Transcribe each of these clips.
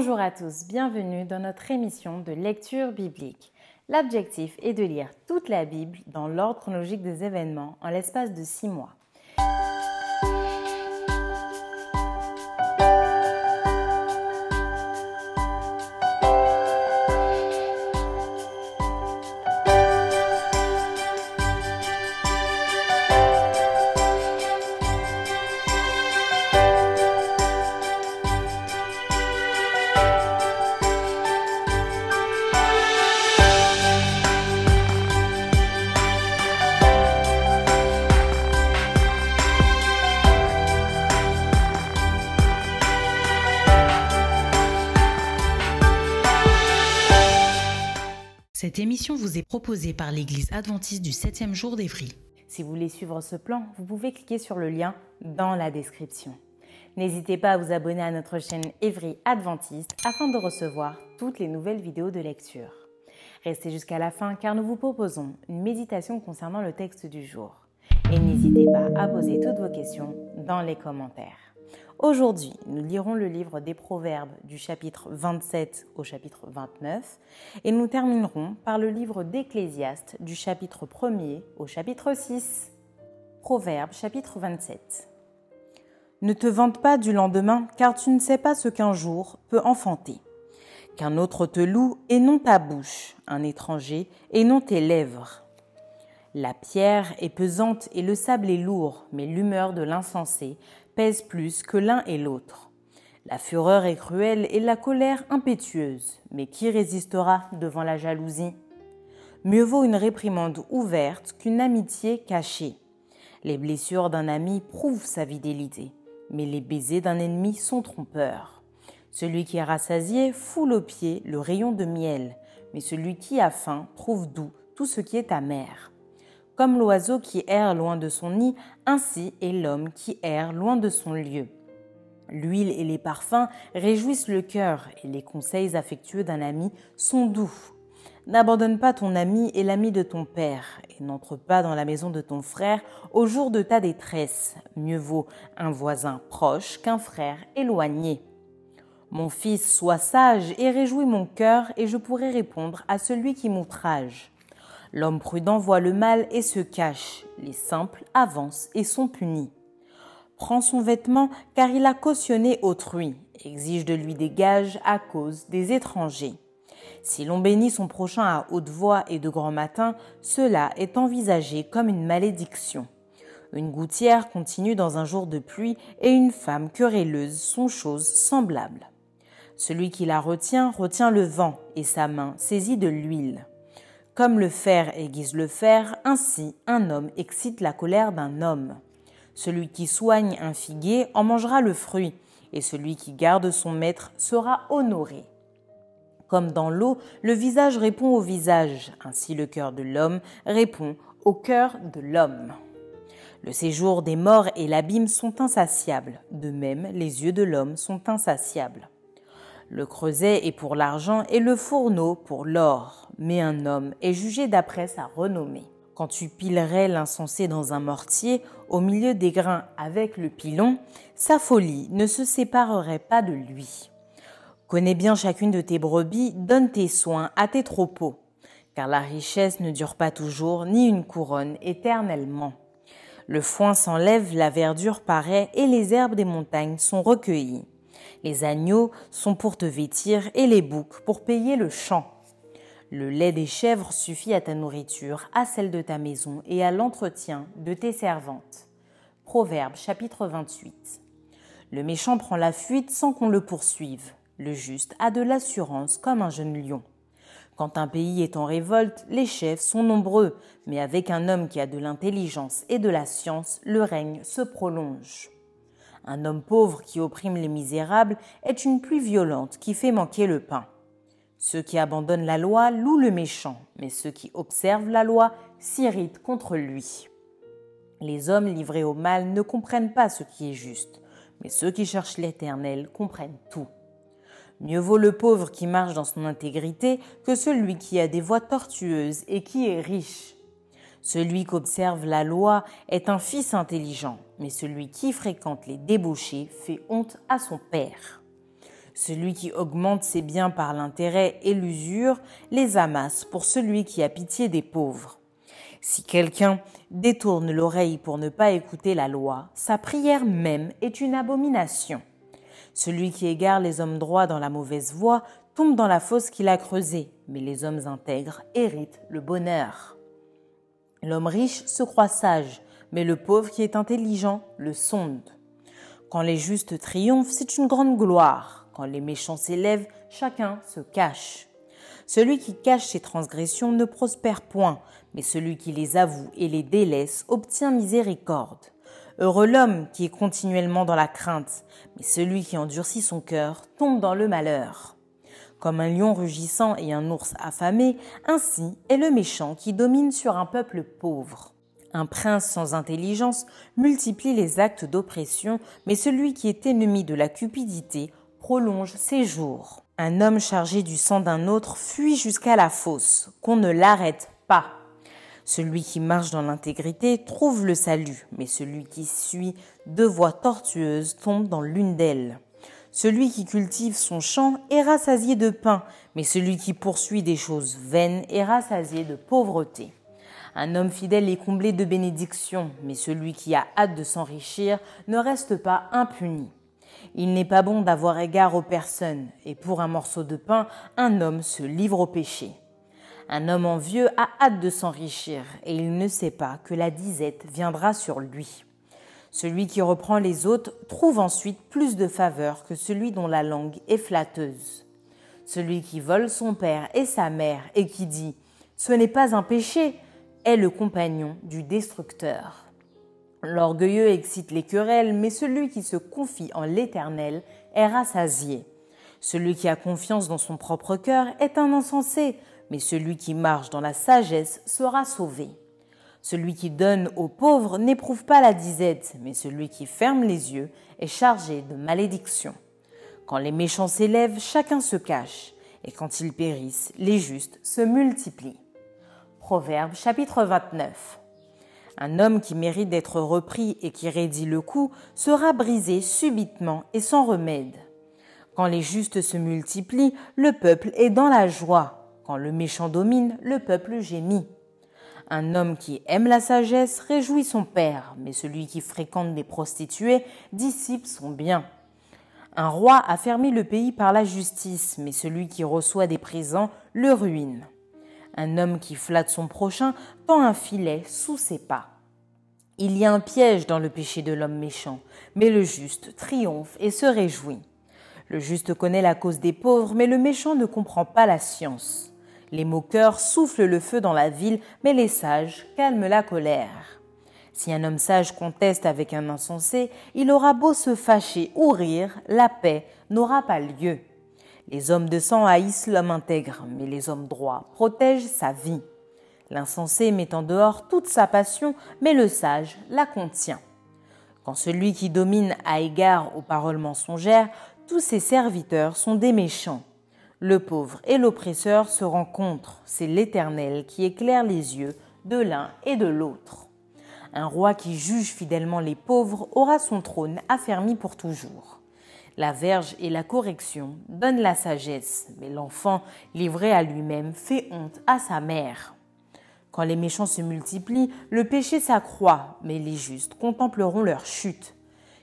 Bonjour à tous, bienvenue dans notre émission de lecture biblique. L'objectif est de lire toute la Bible dans l'ordre chronologique des événements en l'espace de six mois. Émission vous est proposée par l'Église adventiste du 7e jour d'Évry. Si vous voulez suivre ce plan, vous pouvez cliquer sur le lien dans la description. N'hésitez pas à vous abonner à notre chaîne Évry Adventiste afin de recevoir toutes les nouvelles vidéos de lecture. Restez jusqu'à la fin car nous vous proposons une méditation concernant le texte du jour. Et n'hésitez pas à poser toutes vos questions dans les commentaires. Aujourd'hui, nous lirons le livre des Proverbes du chapitre 27 au chapitre 29 et nous terminerons par le livre d'Ecclésiaste du chapitre 1er au chapitre 6. Proverbes chapitre 27. Ne te vante pas du lendemain car tu ne sais pas ce qu'un jour peut enfanter. Qu'un autre te loue et non ta bouche, un étranger et non tes lèvres. La pierre est pesante et le sable est lourd, mais l'humeur de l'insensé plus que l'un et l'autre. La fureur est cruelle et la colère impétueuse, mais qui résistera devant la jalousie? Mieux vaut une réprimande ouverte qu'une amitié cachée. Les blessures d'un ami prouvent sa fidélité, mais les baisers d'un ennemi sont trompeurs. Celui qui est rassasié foule aux pieds le rayon de miel, mais celui qui a faim trouve doux tout ce qui est amer. Comme l'oiseau qui erre loin de son nid, ainsi est l'homme qui erre loin de son lieu. L'huile et les parfums réjouissent le cœur et les conseils affectueux d'un ami sont doux. N'abandonne pas ton ami et l'ami de ton père, et n'entre pas dans la maison de ton frère au jour de ta détresse. Mieux vaut un voisin proche qu'un frère éloigné. Mon fils, sois sage et réjouis mon cœur, et je pourrai répondre à celui qui m'outrage. L'homme prudent voit le mal et se cache, les simples avancent et sont punis. Prends son vêtement car il a cautionné autrui, exige de lui des gages à cause des étrangers. Si l'on bénit son prochain à haute voix et de grand matin, cela est envisagé comme une malédiction. Une gouttière continue dans un jour de pluie et une femme querelleuse sont choses semblables. Celui qui la retient retient le vent et sa main saisit de l'huile. Comme le fer aiguise le fer, ainsi un homme excite la colère d'un homme. Celui qui soigne un figuier en mangera le fruit, et celui qui garde son maître sera honoré. Comme dans l'eau, le visage répond au visage, ainsi le cœur de l'homme répond au cœur de l'homme. Le séjour des morts et l'abîme sont insatiables, de même les yeux de l'homme sont insatiables. Le creuset est pour l'argent et le fourneau pour l'or, mais un homme est jugé d'après sa renommée. Quand tu pilerais l'insensé dans un mortier, au milieu des grains avec le pilon, sa folie ne se séparerait pas de lui. Connais bien chacune de tes brebis, donne tes soins à tes troupeaux, car la richesse ne dure pas toujours, ni une couronne éternellement. Le foin s'enlève, la verdure paraît, et les herbes des montagnes sont recueillies. Les agneaux sont pour te vêtir et les boucs pour payer le champ. Le lait des chèvres suffit à ta nourriture, à celle de ta maison et à l'entretien de tes servantes. Proverbe chapitre 28. Le méchant prend la fuite sans qu'on le poursuive. Le juste a de l'assurance comme un jeune lion. Quand un pays est en révolte, les chefs sont nombreux, mais avec un homme qui a de l'intelligence et de la science, le règne se prolonge. Un homme pauvre qui opprime les misérables est une pluie violente qui fait manquer le pain. Ceux qui abandonnent la loi louent le méchant, mais ceux qui observent la loi s'irritent contre lui. Les hommes livrés au mal ne comprennent pas ce qui est juste, mais ceux qui cherchent l'Éternel comprennent tout. Mieux vaut le pauvre qui marche dans son intégrité que celui qui a des voies tortueuses et qui est riche. Celui qu'observe la loi est un fils intelligent, mais celui qui fréquente les débauchés fait honte à son père. Celui qui augmente ses biens par l'intérêt et l'usure les amasse pour celui qui a pitié des pauvres. Si quelqu'un détourne l'oreille pour ne pas écouter la loi, sa prière même est une abomination. Celui qui égare les hommes droits dans la mauvaise voie tombe dans la fosse qu'il a creusée, mais les hommes intègres héritent le bonheur. L'homme riche se croit sage, mais le pauvre qui est intelligent le sonde. Quand les justes triomphent, c'est une grande gloire. Les méchants s'élèvent, chacun se cache. Celui qui cache ses transgressions ne prospère point, mais celui qui les avoue et les délaisse obtient miséricorde. Heureux l'homme qui est continuellement dans la crainte, mais celui qui endurcit son cœur tombe dans le malheur. Comme un lion rugissant et un ours affamé, ainsi est le méchant qui domine sur un peuple pauvre. Un prince sans intelligence multiplie les actes d'oppression, mais celui qui est ennemi de la cupidité prolonge ses jours. Un homme chargé du sang d'un autre fuit jusqu'à la fosse, qu'on ne l'arrête pas. Celui qui marche dans l'intégrité trouve le salut, mais celui qui suit deux voies tortueuses tombe dans l'une d'elles. Celui qui cultive son champ est rassasié de pain, mais celui qui poursuit des choses vaines est rassasié de pauvreté. Un homme fidèle est comblé de bénédictions, mais celui qui a hâte de s'enrichir ne reste pas impuni. Il n'est pas bon d'avoir égard aux personnes, et pour un morceau de pain, un homme se livre au péché. Un homme envieux a hâte de s'enrichir, et il ne sait pas que la disette viendra sur lui. Celui qui reprend les autres trouve ensuite plus de faveur que celui dont la langue est flatteuse. Celui qui vole son père et sa mère et qui dit ⁇ Ce n'est pas un péché ⁇ est le compagnon du destructeur. L'orgueilleux excite les querelles, mais celui qui se confie en l'Éternel est rassasié. Celui qui a confiance dans son propre cœur est un insensé, mais celui qui marche dans la sagesse sera sauvé. Celui qui donne aux pauvres n'éprouve pas la disette, mais celui qui ferme les yeux est chargé de malédiction. Quand les méchants s'élèvent, chacun se cache, et quand ils périssent, les justes se multiplient. Proverbe chapitre 29. Un homme qui mérite d'être repris et qui raidit le coup sera brisé subitement et sans remède. Quand les justes se multiplient, le peuple est dans la joie. Quand le méchant domine, le peuple gémit. Un homme qui aime la sagesse réjouit son père, mais celui qui fréquente des prostituées dissipe son bien. Un roi a fermé le pays par la justice, mais celui qui reçoit des présents le ruine. Un homme qui flatte son prochain tend un filet sous ses pas. Il y a un piège dans le péché de l'homme méchant, mais le juste triomphe et se réjouit. Le juste connaît la cause des pauvres, mais le méchant ne comprend pas la science. Les moqueurs soufflent le feu dans la ville, mais les sages calment la colère. Si un homme sage conteste avec un insensé, il aura beau se fâcher ou rire, la paix n'aura pas lieu. Les hommes de sang haïssent l'homme intègre, mais les hommes droits protègent sa vie. L'insensé met en dehors toute sa passion, mais le sage la contient. Quand celui qui domine a égard aux paroles mensongères, tous ses serviteurs sont des méchants. Le pauvre et l'oppresseur se rencontrent, c'est l'Éternel qui éclaire les yeux de l'un et de l'autre. Un roi qui juge fidèlement les pauvres aura son trône affermi pour toujours. La verge et la correction donnent la sagesse, mais l'enfant livré à lui-même fait honte à sa mère. Quand les méchants se multiplient, le péché s'accroît, mais les justes contempleront leur chute.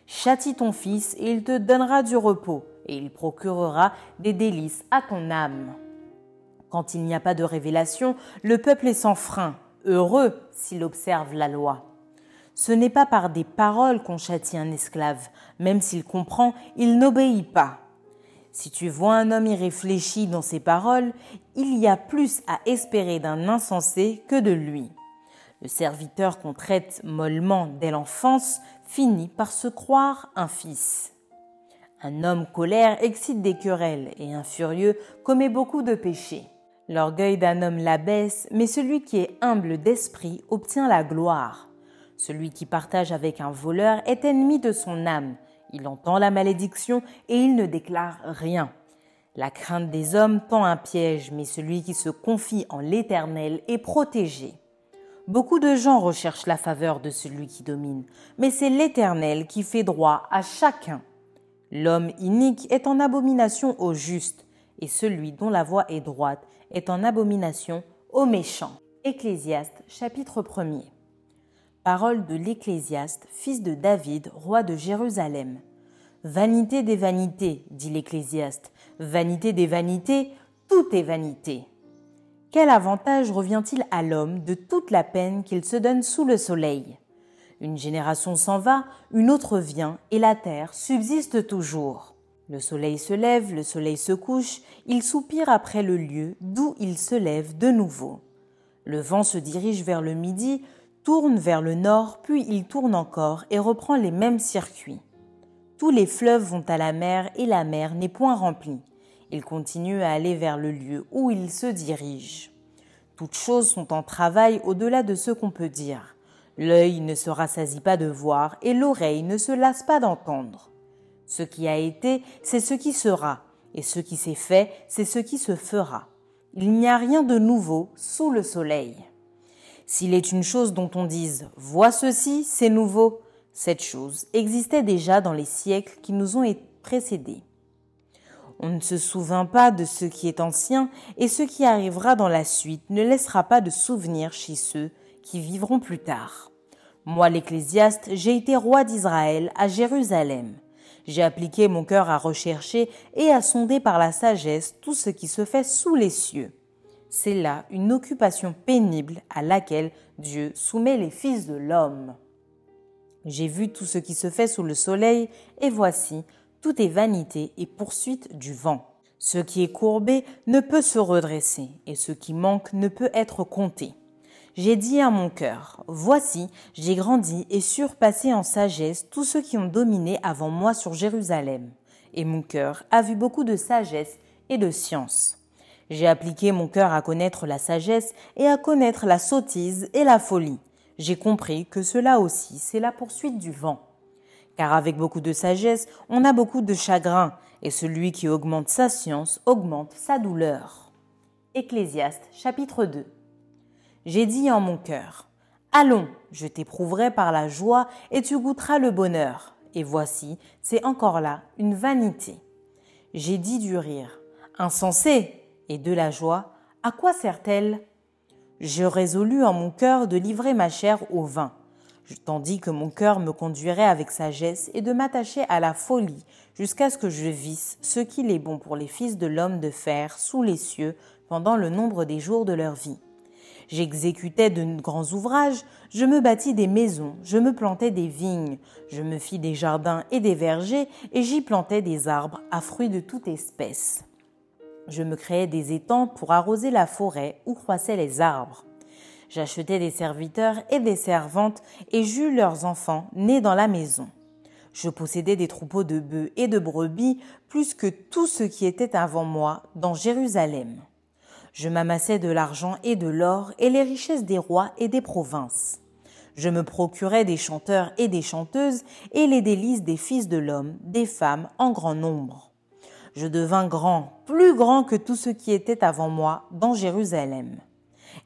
Châtie ton fils et il te donnera du repos et il procurera des délices à ton âme. Quand il n'y a pas de révélation, le peuple est sans frein, heureux s'il observe la loi. Ce n'est pas par des paroles qu'on châtie un esclave, même s'il comprend, il n'obéit pas. Si tu vois un homme irréfléchi dans ses paroles, il y a plus à espérer d'un insensé que de lui. Le serviteur qu'on traite mollement dès l'enfance finit par se croire un fils. Un homme colère excite des querelles et un furieux commet beaucoup de péchés. L'orgueil d'un homme l'abaisse, mais celui qui est humble d'esprit obtient la gloire. Celui qui partage avec un voleur est ennemi de son âme. Il entend la malédiction et il ne déclare rien. La crainte des hommes tend un piège, mais celui qui se confie en l'Éternel est protégé. Beaucoup de gens recherchent la faveur de celui qui domine, mais c'est l'Éternel qui fait droit à chacun. L'homme inique est en abomination au juste, et celui dont la voie est droite est en abomination au méchant. Ecclésiaste chapitre 1er. Parole de l'Ecclésiaste, fils de David, roi de Jérusalem. Vanité des vanités, dit l'Ecclésiaste, vanité des vanités, tout est vanité. Quel avantage revient-il à l'homme de toute la peine qu'il se donne sous le soleil? Une génération s'en va, une autre vient, et la terre subsiste toujours. Le soleil se lève, le soleil se couche, il soupire après le lieu d'où il se lève de nouveau. Le vent se dirige vers le midi, tourne vers le nord, puis il tourne encore et reprend les mêmes circuits. Tous les fleuves vont à la mer et la mer n'est point remplie. Il continue à aller vers le lieu où il se dirige. Toutes choses sont en travail au-delà de ce qu'on peut dire. L'œil ne se rassasie pas de voir et l'oreille ne se lasse pas d'entendre. Ce qui a été, c'est ce qui sera, et ce qui s'est fait, c'est ce qui se fera. Il n'y a rien de nouveau sous le soleil. S'il est une chose dont on dise Vois ceci, c'est nouveau, cette chose existait déjà dans les siècles qui nous ont précédés. On ne se souvint pas de ce qui est ancien, et ce qui arrivera dans la suite ne laissera pas de souvenir chez ceux qui vivront plus tard. Moi, l'Ecclésiaste, j'ai été roi d'Israël à Jérusalem. J'ai appliqué mon cœur à rechercher et à sonder par la sagesse tout ce qui se fait sous les cieux. C'est là une occupation pénible à laquelle Dieu soumet les fils de l'homme. J'ai vu tout ce qui se fait sous le soleil, et voici, tout est vanité et poursuite du vent. Ce qui est courbé ne peut se redresser, et ce qui manque ne peut être compté. J'ai dit à mon cœur, Voici, j'ai grandi et surpassé en sagesse tous ceux qui ont dominé avant moi sur Jérusalem. Et mon cœur a vu beaucoup de sagesse et de science. J'ai appliqué mon cœur à connaître la sagesse et à connaître la sottise et la folie. J'ai compris que cela aussi, c'est la poursuite du vent car avec beaucoup de sagesse, on a beaucoup de chagrin, et celui qui augmente sa science augmente sa douleur. Ecclésiaste chapitre 2 J'ai dit en mon cœur, Allons, je t'éprouverai par la joie, et tu goûteras le bonheur. Et voici, c'est encore là une vanité. J'ai dit du rire, insensé, et de la joie, à quoi sert-elle? Je résolus en mon cœur de livrer ma chair au vin tandis que mon cœur me conduirait avec sagesse et de m'attacher à la folie jusqu'à ce que je visse ce qu'il est bon pour les fils de l'homme de faire sous les cieux pendant le nombre des jours de leur vie. J'exécutais de grands ouvrages, je me bâtis des maisons, je me plantais des vignes, je me fis des jardins et des vergers, et j'y plantais des arbres à fruits de toute espèce. Je me créais des étangs pour arroser la forêt où croissaient les arbres. J'achetais des serviteurs et des servantes et j'eus leurs enfants nés dans la maison. Je possédais des troupeaux de bœufs et de brebis plus que tout ce qui était avant moi dans Jérusalem. Je m'amassais de l'argent et de l'or et les richesses des rois et des provinces. Je me procurais des chanteurs et des chanteuses et les délices des fils de l'homme, des femmes en grand nombre. Je devins grand, plus grand que tout ce qui était avant moi dans Jérusalem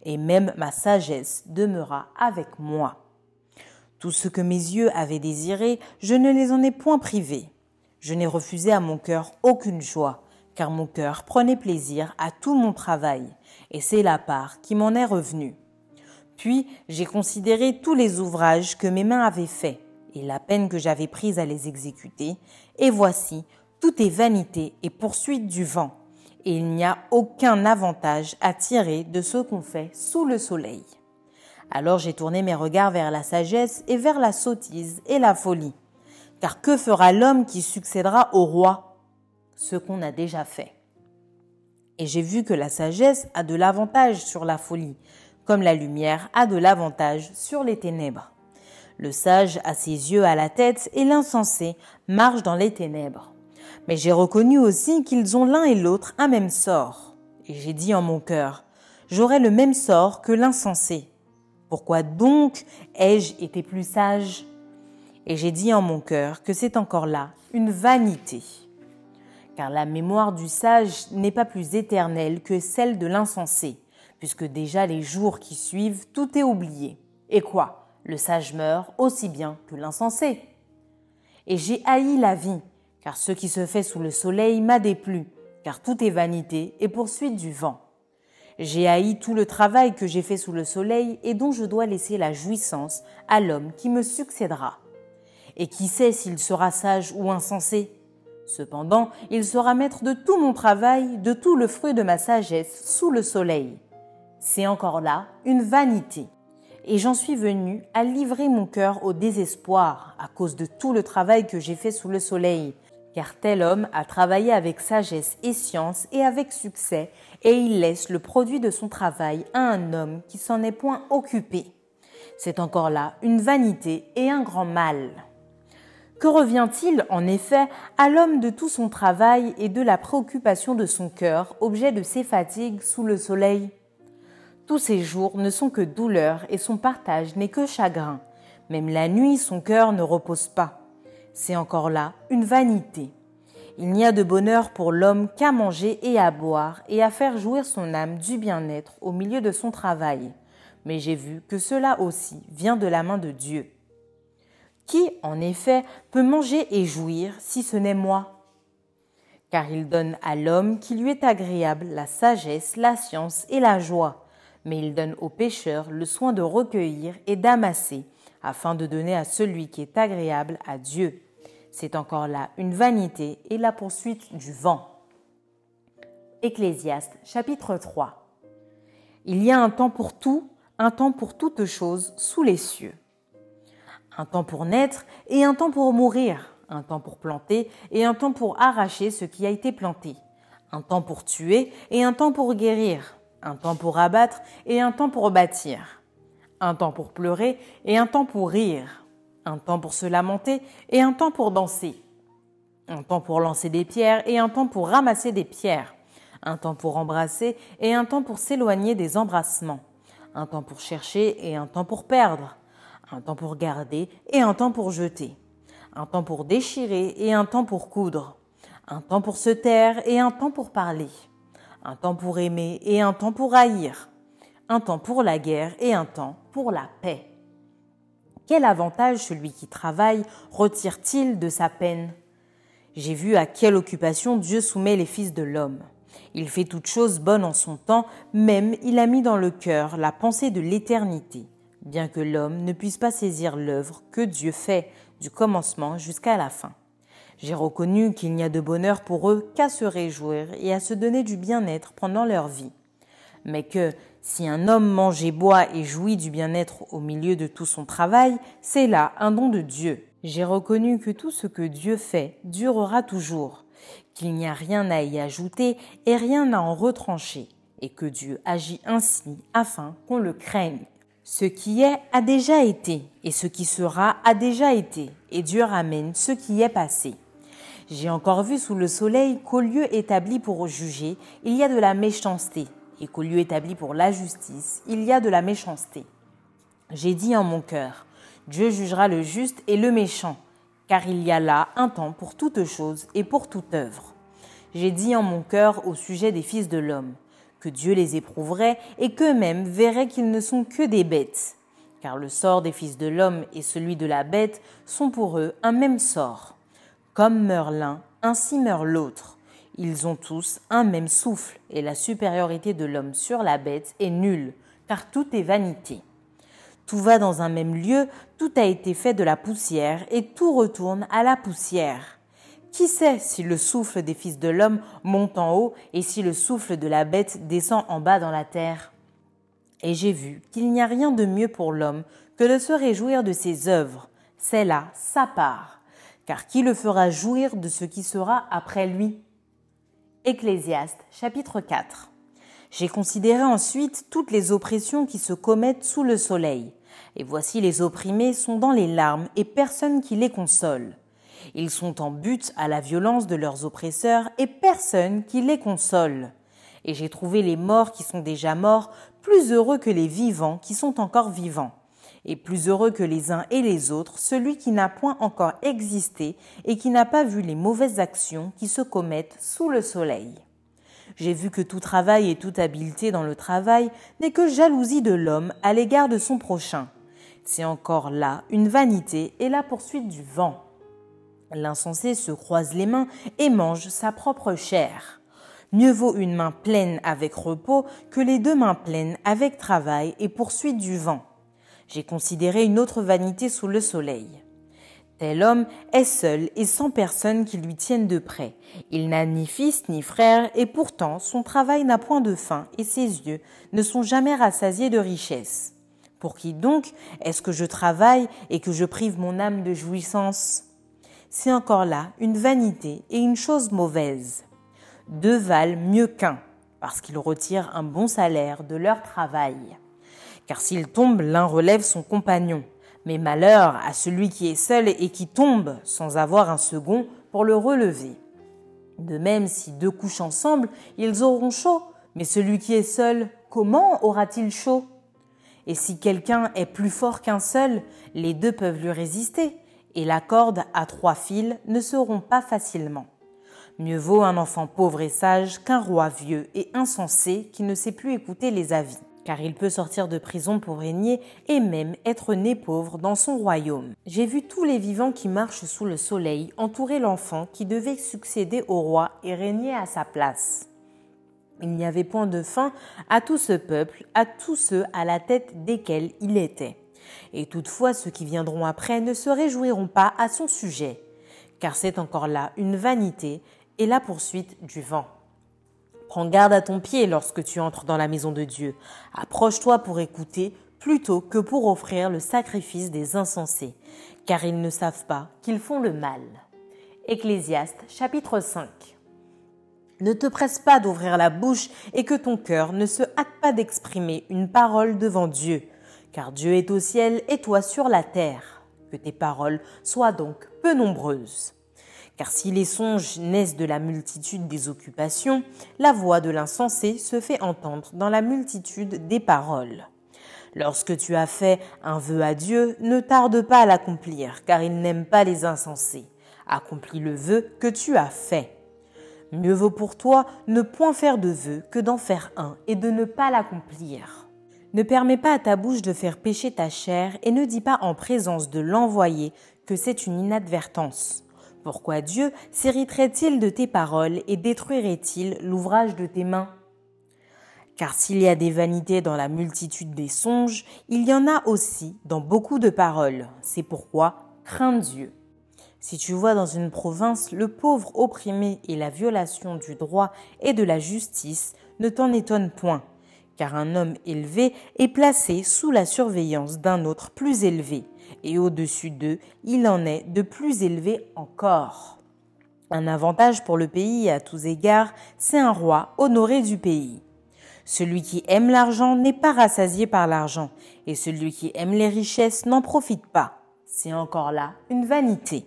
et même ma sagesse demeura avec moi. Tout ce que mes yeux avaient désiré, je ne les en ai point privés. Je n'ai refusé à mon cœur aucune joie, car mon cœur prenait plaisir à tout mon travail, et c'est la part qui m'en est revenue. Puis j'ai considéré tous les ouvrages que mes mains avaient faits, et la peine que j'avais prise à les exécuter, et voici, tout est vanité et poursuite du vent et il n'y a aucun avantage à tirer de ce qu'on fait sous le soleil. Alors j'ai tourné mes regards vers la sagesse et vers la sottise et la folie. Car que fera l'homme qui succédera au roi? Ce qu'on a déjà fait. Et j'ai vu que la sagesse a de l'avantage sur la folie, comme la lumière a de l'avantage sur les ténèbres. Le sage a ses yeux à la tête et l'insensé marche dans les ténèbres. Mais j'ai reconnu aussi qu'ils ont l'un et l'autre un même sort. Et j'ai dit en mon cœur, j'aurai le même sort que l'insensé. Pourquoi donc ai-je été plus sage? Et j'ai dit en mon cœur que c'est encore là une vanité. Car la mémoire du sage n'est pas plus éternelle que celle de l'insensé, puisque déjà les jours qui suivent, tout est oublié. Et quoi? Le sage meurt aussi bien que l'insensé. Et j'ai haï la vie, car ce qui se fait sous le soleil m'a déplu, car tout est vanité et poursuite du vent. J'ai haï tout le travail que j'ai fait sous le soleil et dont je dois laisser la jouissance à l'homme qui me succédera. Et qui sait s'il sera sage ou insensé? Cependant, il sera maître de tout mon travail, de tout le fruit de ma sagesse sous le soleil. C'est encore là une vanité. Et j'en suis venu à livrer mon cœur au désespoir à cause de tout le travail que j'ai fait sous le soleil, car tel homme a travaillé avec sagesse et science et avec succès, et il laisse le produit de son travail à un homme qui s'en est point occupé. C'est encore là une vanité et un grand mal. Que revient-il en effet à l'homme de tout son travail et de la préoccupation de son cœur, objet de ses fatigues sous le soleil? Tous ses jours ne sont que douleur et son partage n'est que chagrin. Même la nuit, son cœur ne repose pas c'est encore là une vanité. Il n'y a de bonheur pour l'homme qu'à manger et à boire et à faire jouir son âme du bien-être au milieu de son travail. Mais j'ai vu que cela aussi vient de la main de Dieu. Qui, en effet, peut manger et jouir si ce n'est moi? Car il donne à l'homme qui lui est agréable la sagesse, la science et la joie, mais il donne au pécheur le soin de recueillir et d'amasser afin de donner à celui qui est agréable à Dieu. C'est encore là une vanité et la poursuite du vent. Ecclésiaste chapitre 3 Il y a un temps pour tout, un temps pour toutes choses sous les cieux. Un temps pour naître et un temps pour mourir, un temps pour planter et un temps pour arracher ce qui a été planté, un temps pour tuer et un temps pour guérir, un temps pour abattre et un temps pour bâtir un temps pour pleurer et un temps pour rire, un temps pour se lamenter et un temps pour danser, un temps pour lancer des pierres et un temps pour ramasser des pierres, un temps pour embrasser et un temps pour s'éloigner des embrassements, un temps pour chercher et un temps pour perdre, un temps pour garder et un temps pour jeter, un temps pour déchirer et un temps pour coudre, un temps pour se taire et un temps pour parler, un temps pour aimer et un temps pour haïr, un temps pour la guerre et un temps pour la paix. Quel avantage celui qui travaille retire-t-il de sa peine? J'ai vu à quelle occupation Dieu soumet les fils de l'homme. Il fait toutes choses bonnes en son temps, même il a mis dans le cœur la pensée de l'éternité, bien que l'homme ne puisse pas saisir l'œuvre que Dieu fait du commencement jusqu'à la fin. J'ai reconnu qu'il n'y a de bonheur pour eux qu'à se réjouir et à se donner du bien-être pendant leur vie mais que si un homme mange et boit et jouit du bien-être au milieu de tout son travail, c'est là un don de Dieu. J'ai reconnu que tout ce que Dieu fait durera toujours, qu'il n'y a rien à y ajouter et rien à en retrancher, et que Dieu agit ainsi afin qu'on le craigne. Ce qui est a déjà été, et ce qui sera a déjà été, et Dieu ramène ce qui est passé. J'ai encore vu sous le soleil qu'au lieu établi pour juger, il y a de la méchanceté, et qu'au lieu établi pour la justice, il y a de la méchanceté. J'ai dit en mon cœur, Dieu jugera le juste et le méchant, car il y a là un temps pour toute chose et pour toute œuvre. J'ai dit en mon cœur au sujet des fils de l'homme, que Dieu les éprouverait et qu'eux-mêmes verraient qu'ils ne sont que des bêtes, car le sort des fils de l'homme et celui de la bête sont pour eux un même sort. Comme meurt l'un, ainsi meurt l'autre. Ils ont tous un même souffle, et la supériorité de l'homme sur la bête est nulle, car tout est vanité. Tout va dans un même lieu, tout a été fait de la poussière, et tout retourne à la poussière. Qui sait si le souffle des fils de l'homme monte en haut et si le souffle de la bête descend en bas dans la terre? Et j'ai vu qu'il n'y a rien de mieux pour l'homme que de se réjouir de ses œuvres. C'est là sa part. Car qui le fera jouir de ce qui sera après lui? Ecclésiaste chapitre 4 J'ai considéré ensuite toutes les oppressions qui se commettent sous le soleil. Et voici les opprimés sont dans les larmes et personne qui les console. Ils sont en but à la violence de leurs oppresseurs et personne qui les console. Et j'ai trouvé les morts qui sont déjà morts plus heureux que les vivants qui sont encore vivants et plus heureux que les uns et les autres celui qui n'a point encore existé et qui n'a pas vu les mauvaises actions qui se commettent sous le soleil. J'ai vu que tout travail et toute habileté dans le travail n'est que jalousie de l'homme à l'égard de son prochain. C'est encore là une vanité et la poursuite du vent. L'insensé se croise les mains et mange sa propre chair. Mieux vaut une main pleine avec repos que les deux mains pleines avec travail et poursuite du vent. J'ai considéré une autre vanité sous le soleil. Tel homme est seul et sans personne qui lui tienne de près. Il n'a ni fils ni frère et pourtant son travail n'a point de fin et ses yeux ne sont jamais rassasiés de richesses. Pour qui donc est-ce que je travaille et que je prive mon âme de jouissance? C'est encore là une vanité et une chose mauvaise. Deux valent mieux qu'un, parce qu'ils retirent un bon salaire de leur travail. Car s'il tombe, l'un relève son compagnon. Mais malheur à celui qui est seul et qui tombe sans avoir un second pour le relever. De même, si deux couchent ensemble, ils auront chaud, mais celui qui est seul, comment aura-t-il chaud? Et si quelqu'un est plus fort qu'un seul, les deux peuvent lui résister, et la corde à trois fils ne seront pas facilement. Mieux vaut un enfant pauvre et sage qu'un roi vieux et insensé qui ne sait plus écouter les avis car il peut sortir de prison pour régner et même être né pauvre dans son royaume. J'ai vu tous les vivants qui marchent sous le soleil entourer l'enfant qui devait succéder au roi et régner à sa place. Il n'y avait point de fin à tout ce peuple, à tous ceux à la tête desquels il était. Et toutefois ceux qui viendront après ne se réjouiront pas à son sujet, car c'est encore là une vanité et la poursuite du vent. Prends garde à ton pied lorsque tu entres dans la maison de Dieu. Approche-toi pour écouter plutôt que pour offrir le sacrifice des insensés, car ils ne savent pas qu'ils font le mal. Ecclésiaste chapitre 5 Ne te presse pas d'ouvrir la bouche et que ton cœur ne se hâte pas d'exprimer une parole devant Dieu, car Dieu est au ciel et toi sur la terre. Que tes paroles soient donc peu nombreuses. Car si les songes naissent de la multitude des occupations, la voix de l'insensé se fait entendre dans la multitude des paroles. Lorsque tu as fait un vœu à Dieu, ne tarde pas à l'accomplir, car il n'aime pas les insensés. Accomplis le vœu que tu as fait. Mieux vaut pour toi ne point faire de vœu que d'en faire un et de ne pas l'accomplir. Ne permets pas à ta bouche de faire pécher ta chair et ne dis pas en présence de l'envoyé que c'est une inadvertance. Pourquoi Dieu s'hériterait-il de tes paroles et détruirait-il l'ouvrage de tes mains? Car s'il y a des vanités dans la multitude des songes, il y en a aussi dans beaucoup de paroles. C'est pourquoi crains Dieu. Si tu vois dans une province le pauvre opprimé et la violation du droit et de la justice, ne t'en étonne point, car un homme élevé est placé sous la surveillance d'un autre plus élevé et au-dessus d'eux, il en est de plus élevé encore. Un avantage pour le pays à tous égards, c'est un roi honoré du pays. Celui qui aime l'argent n'est pas rassasié par l'argent, et celui qui aime les richesses n'en profite pas. C'est encore là une vanité.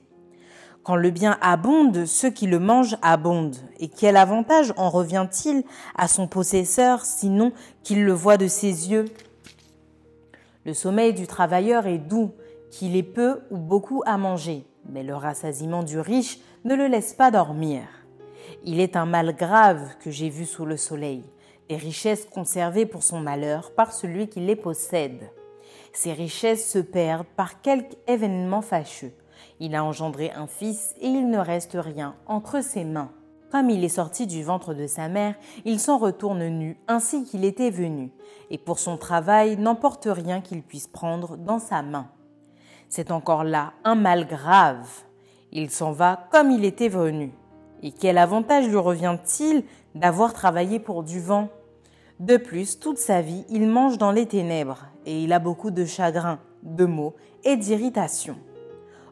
Quand le bien abonde, ceux qui le mangent abondent. Et quel avantage en revient-il à son possesseur, sinon qu'il le voit de ses yeux? Le sommeil du travailleur est doux, qu'il ait peu ou beaucoup à manger, mais le rassasiement du riche ne le laisse pas dormir. Il est un mal grave que j'ai vu sous le soleil, les richesses conservées pour son malheur par celui qui les possède. Ces richesses se perdent par quelque événement fâcheux. Il a engendré un fils et il ne reste rien entre ses mains. Comme il est sorti du ventre de sa mère, il s'en retourne nu ainsi qu'il était venu, et pour son travail n'emporte rien qu'il puisse prendre dans sa main c'est encore là un mal grave. Il s'en va comme il était venu. Et quel avantage lui revient-il d'avoir travaillé pour du vent? De plus, toute sa vie, il mange dans les ténèbres, et il a beaucoup de chagrin, de maux et d'irritation.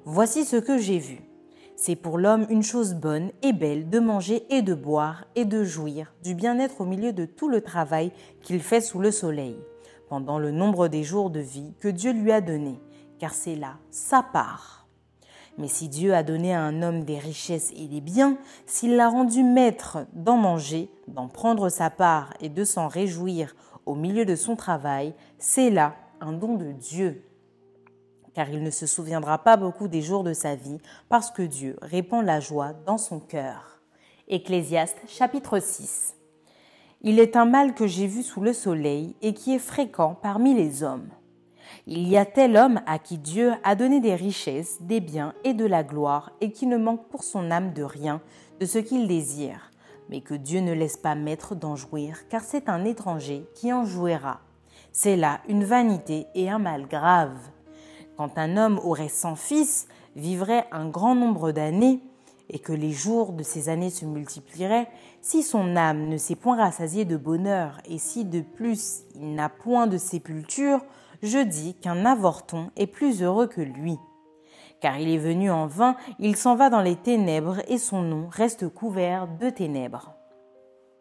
Voici ce que j'ai vu. C'est pour l'homme une chose bonne et belle de manger et de boire et de jouir du bien-être au milieu de tout le travail qu'il fait sous le soleil, pendant le nombre des jours de vie que Dieu lui a donnés car c'est là sa part. Mais si Dieu a donné à un homme des richesses et des biens, s'il l'a rendu maître d'en manger, d'en prendre sa part et de s'en réjouir au milieu de son travail, c'est là un don de Dieu. Car il ne se souviendra pas beaucoup des jours de sa vie, parce que Dieu répand la joie dans son cœur. Ecclésiaste chapitre 6 Il est un mal que j'ai vu sous le soleil et qui est fréquent parmi les hommes Il y a tel homme à qui Dieu a donné des richesses, des biens et de la gloire, et qui ne manque pour son âme de rien de ce qu'il désire, mais que Dieu ne laisse pas mettre d'en jouir, car c'est un étranger qui en jouira. C'est là une vanité et un mal grave. Quand un homme aurait cent fils, vivrait un grand nombre d'années, et que les jours de ces années se multiplieraient, si son âme ne s'est point rassasiée de bonheur, et si de plus il n'a point de sépulture, je dis qu'un avorton est plus heureux que lui. Car il est venu en vain, il s'en va dans les ténèbres, et son nom reste couvert de ténèbres.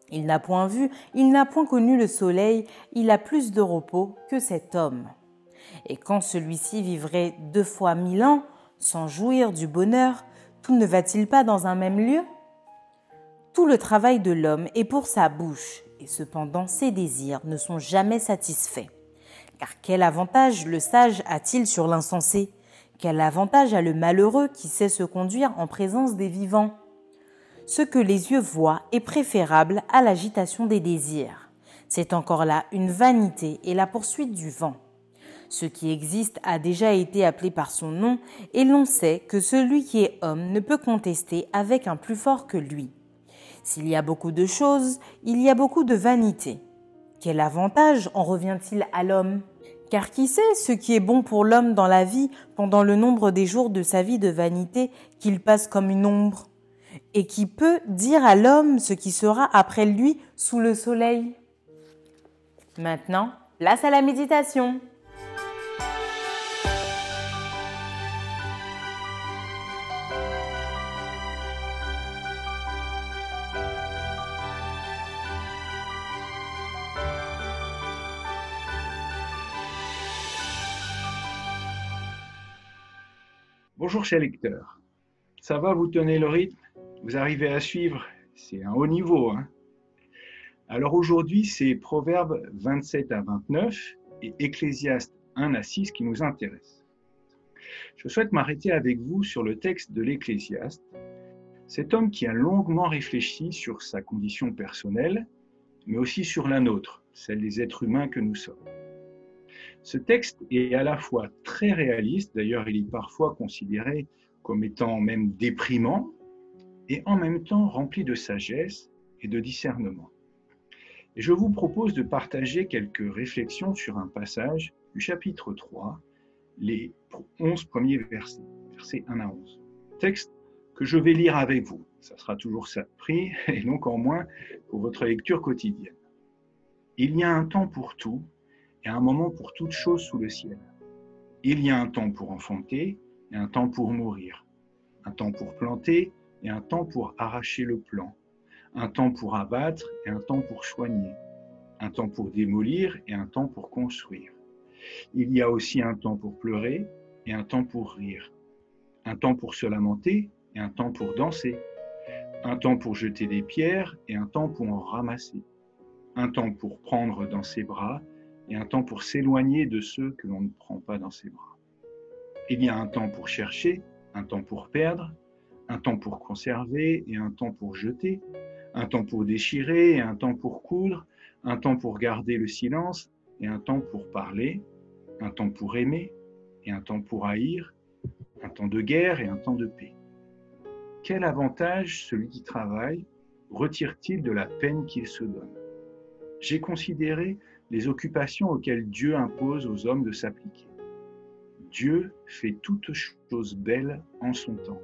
Il n'a point vu, il n'a point connu le soleil, il a plus de repos que cet homme. Et quand celui-ci vivrait deux fois mille ans, sans jouir du bonheur, tout ne va-t-il pas dans un même lieu? Tout le travail de l'homme est pour sa bouche, et cependant ses désirs ne sont jamais satisfaits. Car quel avantage le sage a-t-il sur l'insensé? Quel avantage a le malheureux qui sait se conduire en présence des vivants? Ce que les yeux voient est préférable à l'agitation des désirs. C'est encore là une vanité et la poursuite du vent. Ce qui existe a déjà été appelé par son nom, et l'on sait que celui qui est homme ne peut contester avec un plus fort que lui. S'il y a beaucoup de choses, il y a beaucoup de vanité. Quel avantage en revient-il à l'homme? Car qui sait ce qui est bon pour l'homme dans la vie pendant le nombre des jours de sa vie de vanité qu'il passe comme une ombre Et qui peut dire à l'homme ce qui sera après lui sous le soleil Maintenant, place à la méditation. Bonjour chers lecteurs. Ça va, vous tenez le rythme? Vous arrivez à suivre? C'est un haut niveau. Hein Alors aujourd'hui, c'est Proverbes 27 à 29 et Ecclésiaste 1 à 6 qui nous intéressent. Je souhaite m'arrêter avec vous sur le texte de l'Ecclésiaste, cet homme qui a longuement réfléchi sur sa condition personnelle, mais aussi sur la nôtre, celle des êtres humains que nous sommes. Ce texte est à la fois très réaliste, d'ailleurs il est parfois considéré comme étant même déprimant, et en même temps rempli de sagesse et de discernement. Je vous propose de partager quelques réflexions sur un passage du chapitre 3, les 11 premiers versets, versets 1 à 11. Texte que je vais lire avec vous. Ça sera toujours ça de prix, et donc en moins pour votre lecture quotidienne. Il y a un temps pour tout et un moment pour toute chose sous le ciel. Il y a un temps pour enfanter et un temps pour mourir, un temps pour planter et un temps pour arracher le plant, un temps pour abattre et un temps pour soigner, un temps pour démolir et un temps pour construire. Il y a aussi un temps pour pleurer et un temps pour rire, un temps pour se lamenter et un temps pour danser, un temps pour jeter des pierres et un temps pour en ramasser, un temps pour prendre dans ses bras et un temps pour s'éloigner de ceux que l'on ne prend pas dans ses bras. Il y a un temps pour chercher, un temps pour perdre, un temps pour conserver et un temps pour jeter, un temps pour déchirer et un temps pour coudre, un temps pour garder le silence et un temps pour parler, un temps pour aimer et un temps pour haïr, un temps de guerre et un temps de paix. Quel avantage celui qui travaille retire-t-il de la peine qu'il se donne J'ai considéré les occupations auxquelles Dieu impose aux hommes de s'appliquer. Dieu fait toutes choses belles en son temps.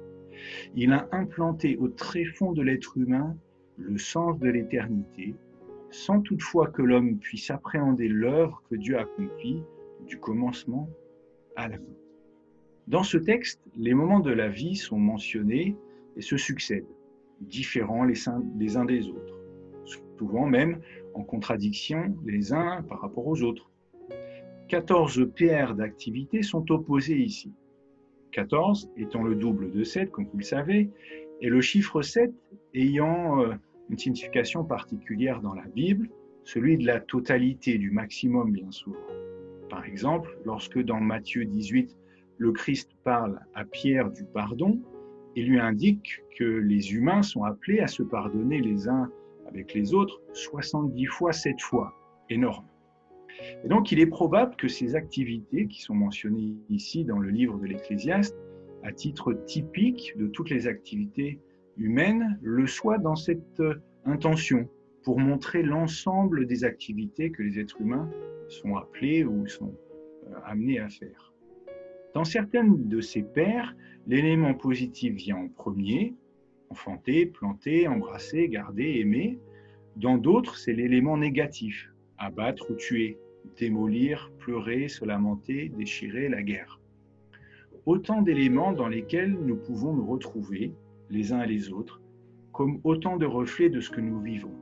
Il a implanté au très fond de l'être humain le sens de l'éternité, sans toutefois que l'homme puisse appréhender l'œuvre que Dieu a accomplie du commencement à la fin. Dans ce texte, les moments de la vie sont mentionnés et se succèdent, différents les uns des autres, souvent même contradiction les uns par rapport aux autres. 14 paires d'activités sont opposées ici. 14 étant le double de 7, comme vous le savez, et le chiffre 7 ayant euh, une signification particulière dans la Bible, celui de la totalité, du maximum bien souvent. Par exemple, lorsque dans Matthieu 18, le Christ parle à Pierre du pardon, il lui indique que les humains sont appelés à se pardonner les uns avec les autres 70 fois 7 fois. Énorme. Et donc, il est probable que ces activités qui sont mentionnées ici dans le livre de l'Ecclésiaste, à titre typique de toutes les activités humaines, le soient dans cette intention, pour montrer l'ensemble des activités que les êtres humains sont appelés ou sont euh, amenés à faire. Dans certaines de ces paires, l'élément positif vient en premier, enfanter, planter, embrasser, garder, aimer. Dans d'autres, c'est l'élément négatif, abattre ou tuer, démolir, pleurer, se lamenter, déchirer, la guerre. Autant d'éléments dans lesquels nous pouvons nous retrouver, les uns et les autres, comme autant de reflets de ce que nous vivons.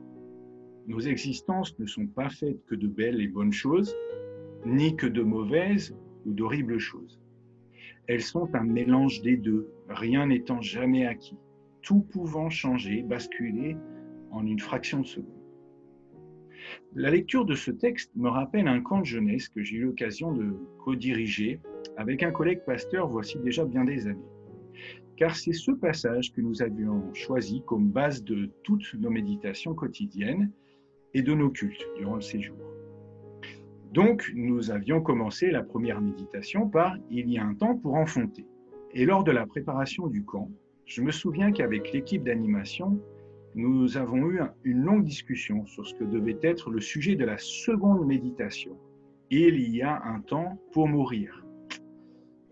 Nos existences ne sont pas faites que de belles et bonnes choses, ni que de mauvaises ou d'horribles choses. Elles sont un mélange des deux, rien n'étant jamais acquis, tout pouvant changer, basculer en une fraction de seconde. La lecture de ce texte me rappelle un camp de jeunesse que j'ai eu l'occasion de co-diriger avec un collègue pasteur voici déjà bien des années. Car c'est ce passage que nous avions choisi comme base de toutes nos méditations quotidiennes et de nos cultes durant le séjour. Donc, nous avions commencé la première méditation par Il y a un temps pour enfanter. Et lors de la préparation du camp, je me souviens qu'avec l'équipe d'animation, nous avons eu une longue discussion sur ce que devait être le sujet de la seconde méditation. Il y a un temps pour mourir.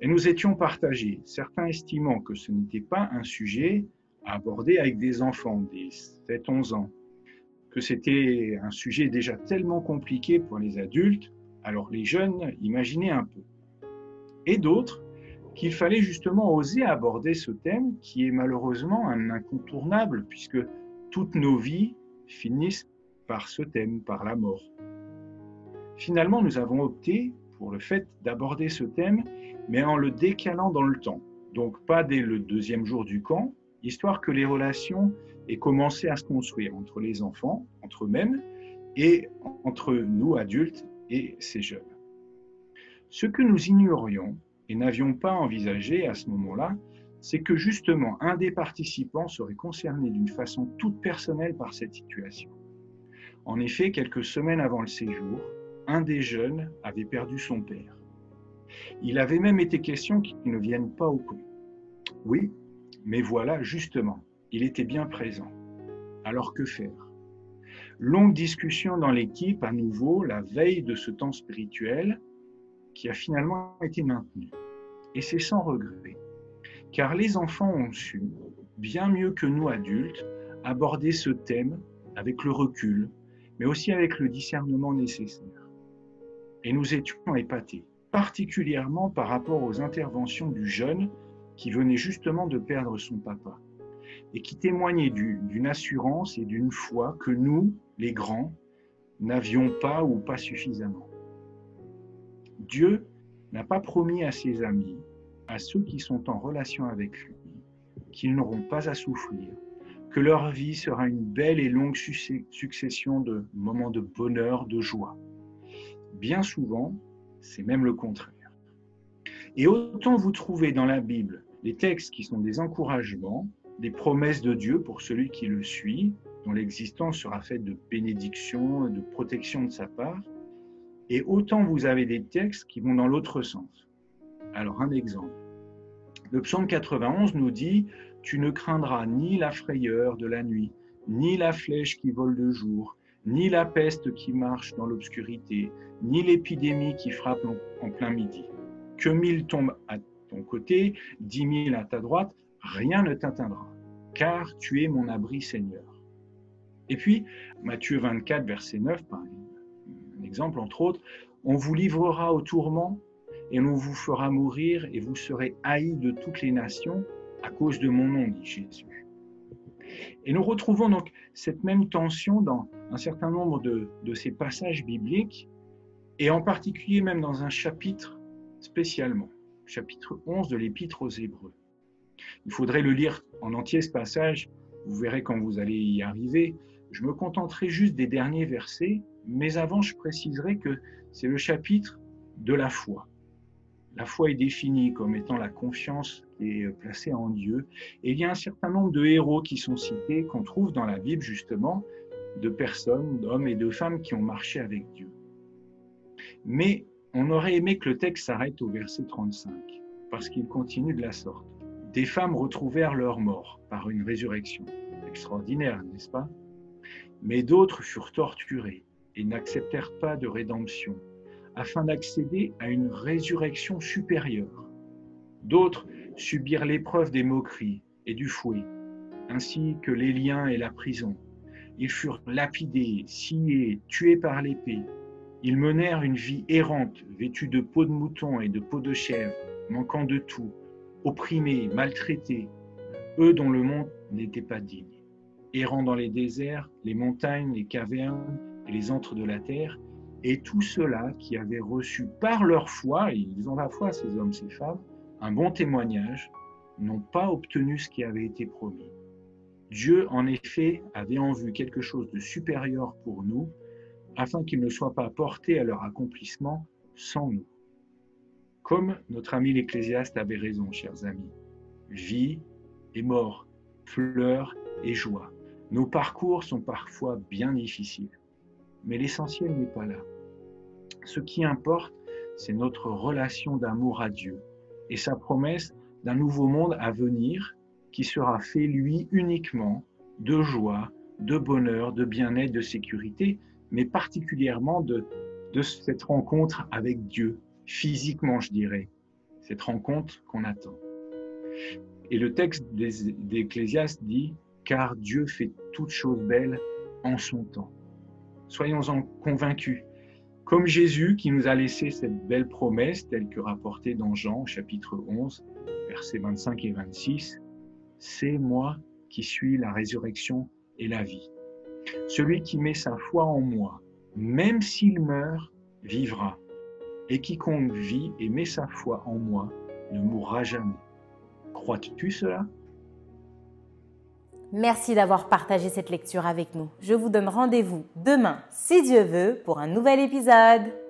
Et nous étions partagés, certains estimant que ce n'était pas un sujet à aborder avec des enfants, des 7-11 ans, que c'était un sujet déjà tellement compliqué pour les adultes, alors les jeunes imaginaient un peu. Et d'autres, qu'il fallait justement oser aborder ce thème qui est malheureusement un incontournable, puisque toutes nos vies finissent par ce thème, par la mort. Finalement, nous avons opté pour le fait d'aborder ce thème, mais en le décalant dans le temps. Donc pas dès le deuxième jour du camp, histoire que les relations aient commencé à se construire entre les enfants, entre eux-mêmes, et entre nous, adultes, et ces jeunes. Ce que nous ignorions et n'avions pas envisagé à ce moment-là, c'est que justement un des participants serait concerné d'une façon toute personnelle par cette situation. En effet, quelques semaines avant le séjour, un des jeunes avait perdu son père. Il avait même été question qu'il ne vienne pas au camp. Oui, mais voilà, justement, il était bien présent. Alors que faire? Longue discussion dans l'équipe à nouveau la veille de ce temps spirituel qui a finalement été maintenu. Et c'est sans regret, car les enfants ont su, bien mieux que nous adultes, aborder ce thème avec le recul, mais aussi avec le discernement nécessaire. Et nous étions épatés, particulièrement par rapport aux interventions du jeune qui venait justement de perdre son papa et qui témoignait d'une assurance et d'une foi que nous, les grands, n'avions pas ou pas suffisamment. Dieu n'a pas promis à ses amis, à ceux qui sont en relation avec lui, qu'ils n'auront pas à souffrir, que leur vie sera une belle et longue succession de moments de bonheur, de joie. Bien souvent, c'est même le contraire. Et autant vous trouvez dans la Bible des textes qui sont des encouragements, des promesses de Dieu pour celui qui le suit, dont l'existence sera faite de bénédiction, de protection de sa part, et autant vous avez des textes qui vont dans l'autre sens. Alors un exemple. Le psaume 91 nous dit Tu ne craindras ni la frayeur de la nuit, ni la flèche qui vole de jour, ni la peste qui marche dans l'obscurité, ni l'épidémie qui frappe en plein midi. Que mille tombent à ton côté, dix mille à ta droite, rien ne t'atteindra, car tu es mon abri Seigneur. Et puis, Matthieu 24, verset 9, par un entre autres, on vous livrera au tourment et on vous fera mourir et vous serez haïs de toutes les nations à cause de mon nom, dit Jésus. Et nous retrouvons donc cette même tension dans un certain nombre de, de ces passages bibliques, et en particulier même dans un chapitre spécialement, chapitre 11 de l'Épître aux Hébreux. Il faudrait le lire en entier ce passage, vous verrez quand vous allez y arriver. Je me contenterai juste des derniers versets, mais avant je préciserai que c'est le chapitre de la foi. La foi est définie comme étant la confiance qui est placée en Dieu. Et il y a un certain nombre de héros qui sont cités, qu'on trouve dans la Bible justement, de personnes, d'hommes et de femmes qui ont marché avec Dieu. Mais on aurait aimé que le texte s'arrête au verset 35, parce qu'il continue de la sorte. Des femmes retrouvèrent leur mort par une résurrection. Extraordinaire, n'est-ce pas? Mais d'autres furent torturées et n'acceptèrent pas de rédemption, afin d'accéder à une résurrection supérieure. D'autres subirent l'épreuve des moqueries et du fouet, ainsi que les liens et la prison. Ils furent lapidés, sciés, tués par l'épée. Ils menèrent une vie errante, vêtue de peau de mouton et de peau de chèvre, manquant de tout, opprimés, maltraités, eux dont le monde n'était pas digne. Errant dans les déserts, les montagnes, les cavernes et les antres de la terre, et tous ceux-là qui avaient reçu par leur foi, et ils ont la foi, ces hommes, ces femmes, un bon témoignage, n'ont pas obtenu ce qui avait été promis. Dieu, en effet, avait en vue quelque chose de supérieur pour nous, afin qu'il ne soit pas porté à leur accomplissement sans nous. Comme notre ami l'Ecclésiaste avait raison, chers amis. Vie et mort, pleurs et joie. Nos parcours sont parfois bien difficiles, mais l'essentiel n'est pas là. Ce qui importe, c'est notre relation d'amour à Dieu et sa promesse d'un nouveau monde à venir qui sera fait, lui, uniquement de joie, de bonheur, de bien-être, de sécurité, mais particulièrement de, cette rencontre avec Dieu, physiquement, je dirais, cette rencontre qu'on attend. Et le texte d'Ecclésiaste dit, car Dieu fait toutes choses belles en son temps. Soyons-en convaincus. Comme Jésus qui nous a laissé cette belle promesse, telle que rapportée dans Jean chapitre 11, versets 25 et 26, c'est moi qui suis la résurrection et la vie. Celui qui met sa foi en moi, même s'il meurt, vivra et quiconque vit et met sa foi en moi ne mourra jamais. Crois-tu cela? Merci d'avoir partagé cette lecture avec nous. Je vous donne rendez-vous demain, si Dieu veut, pour un nouvel épisode.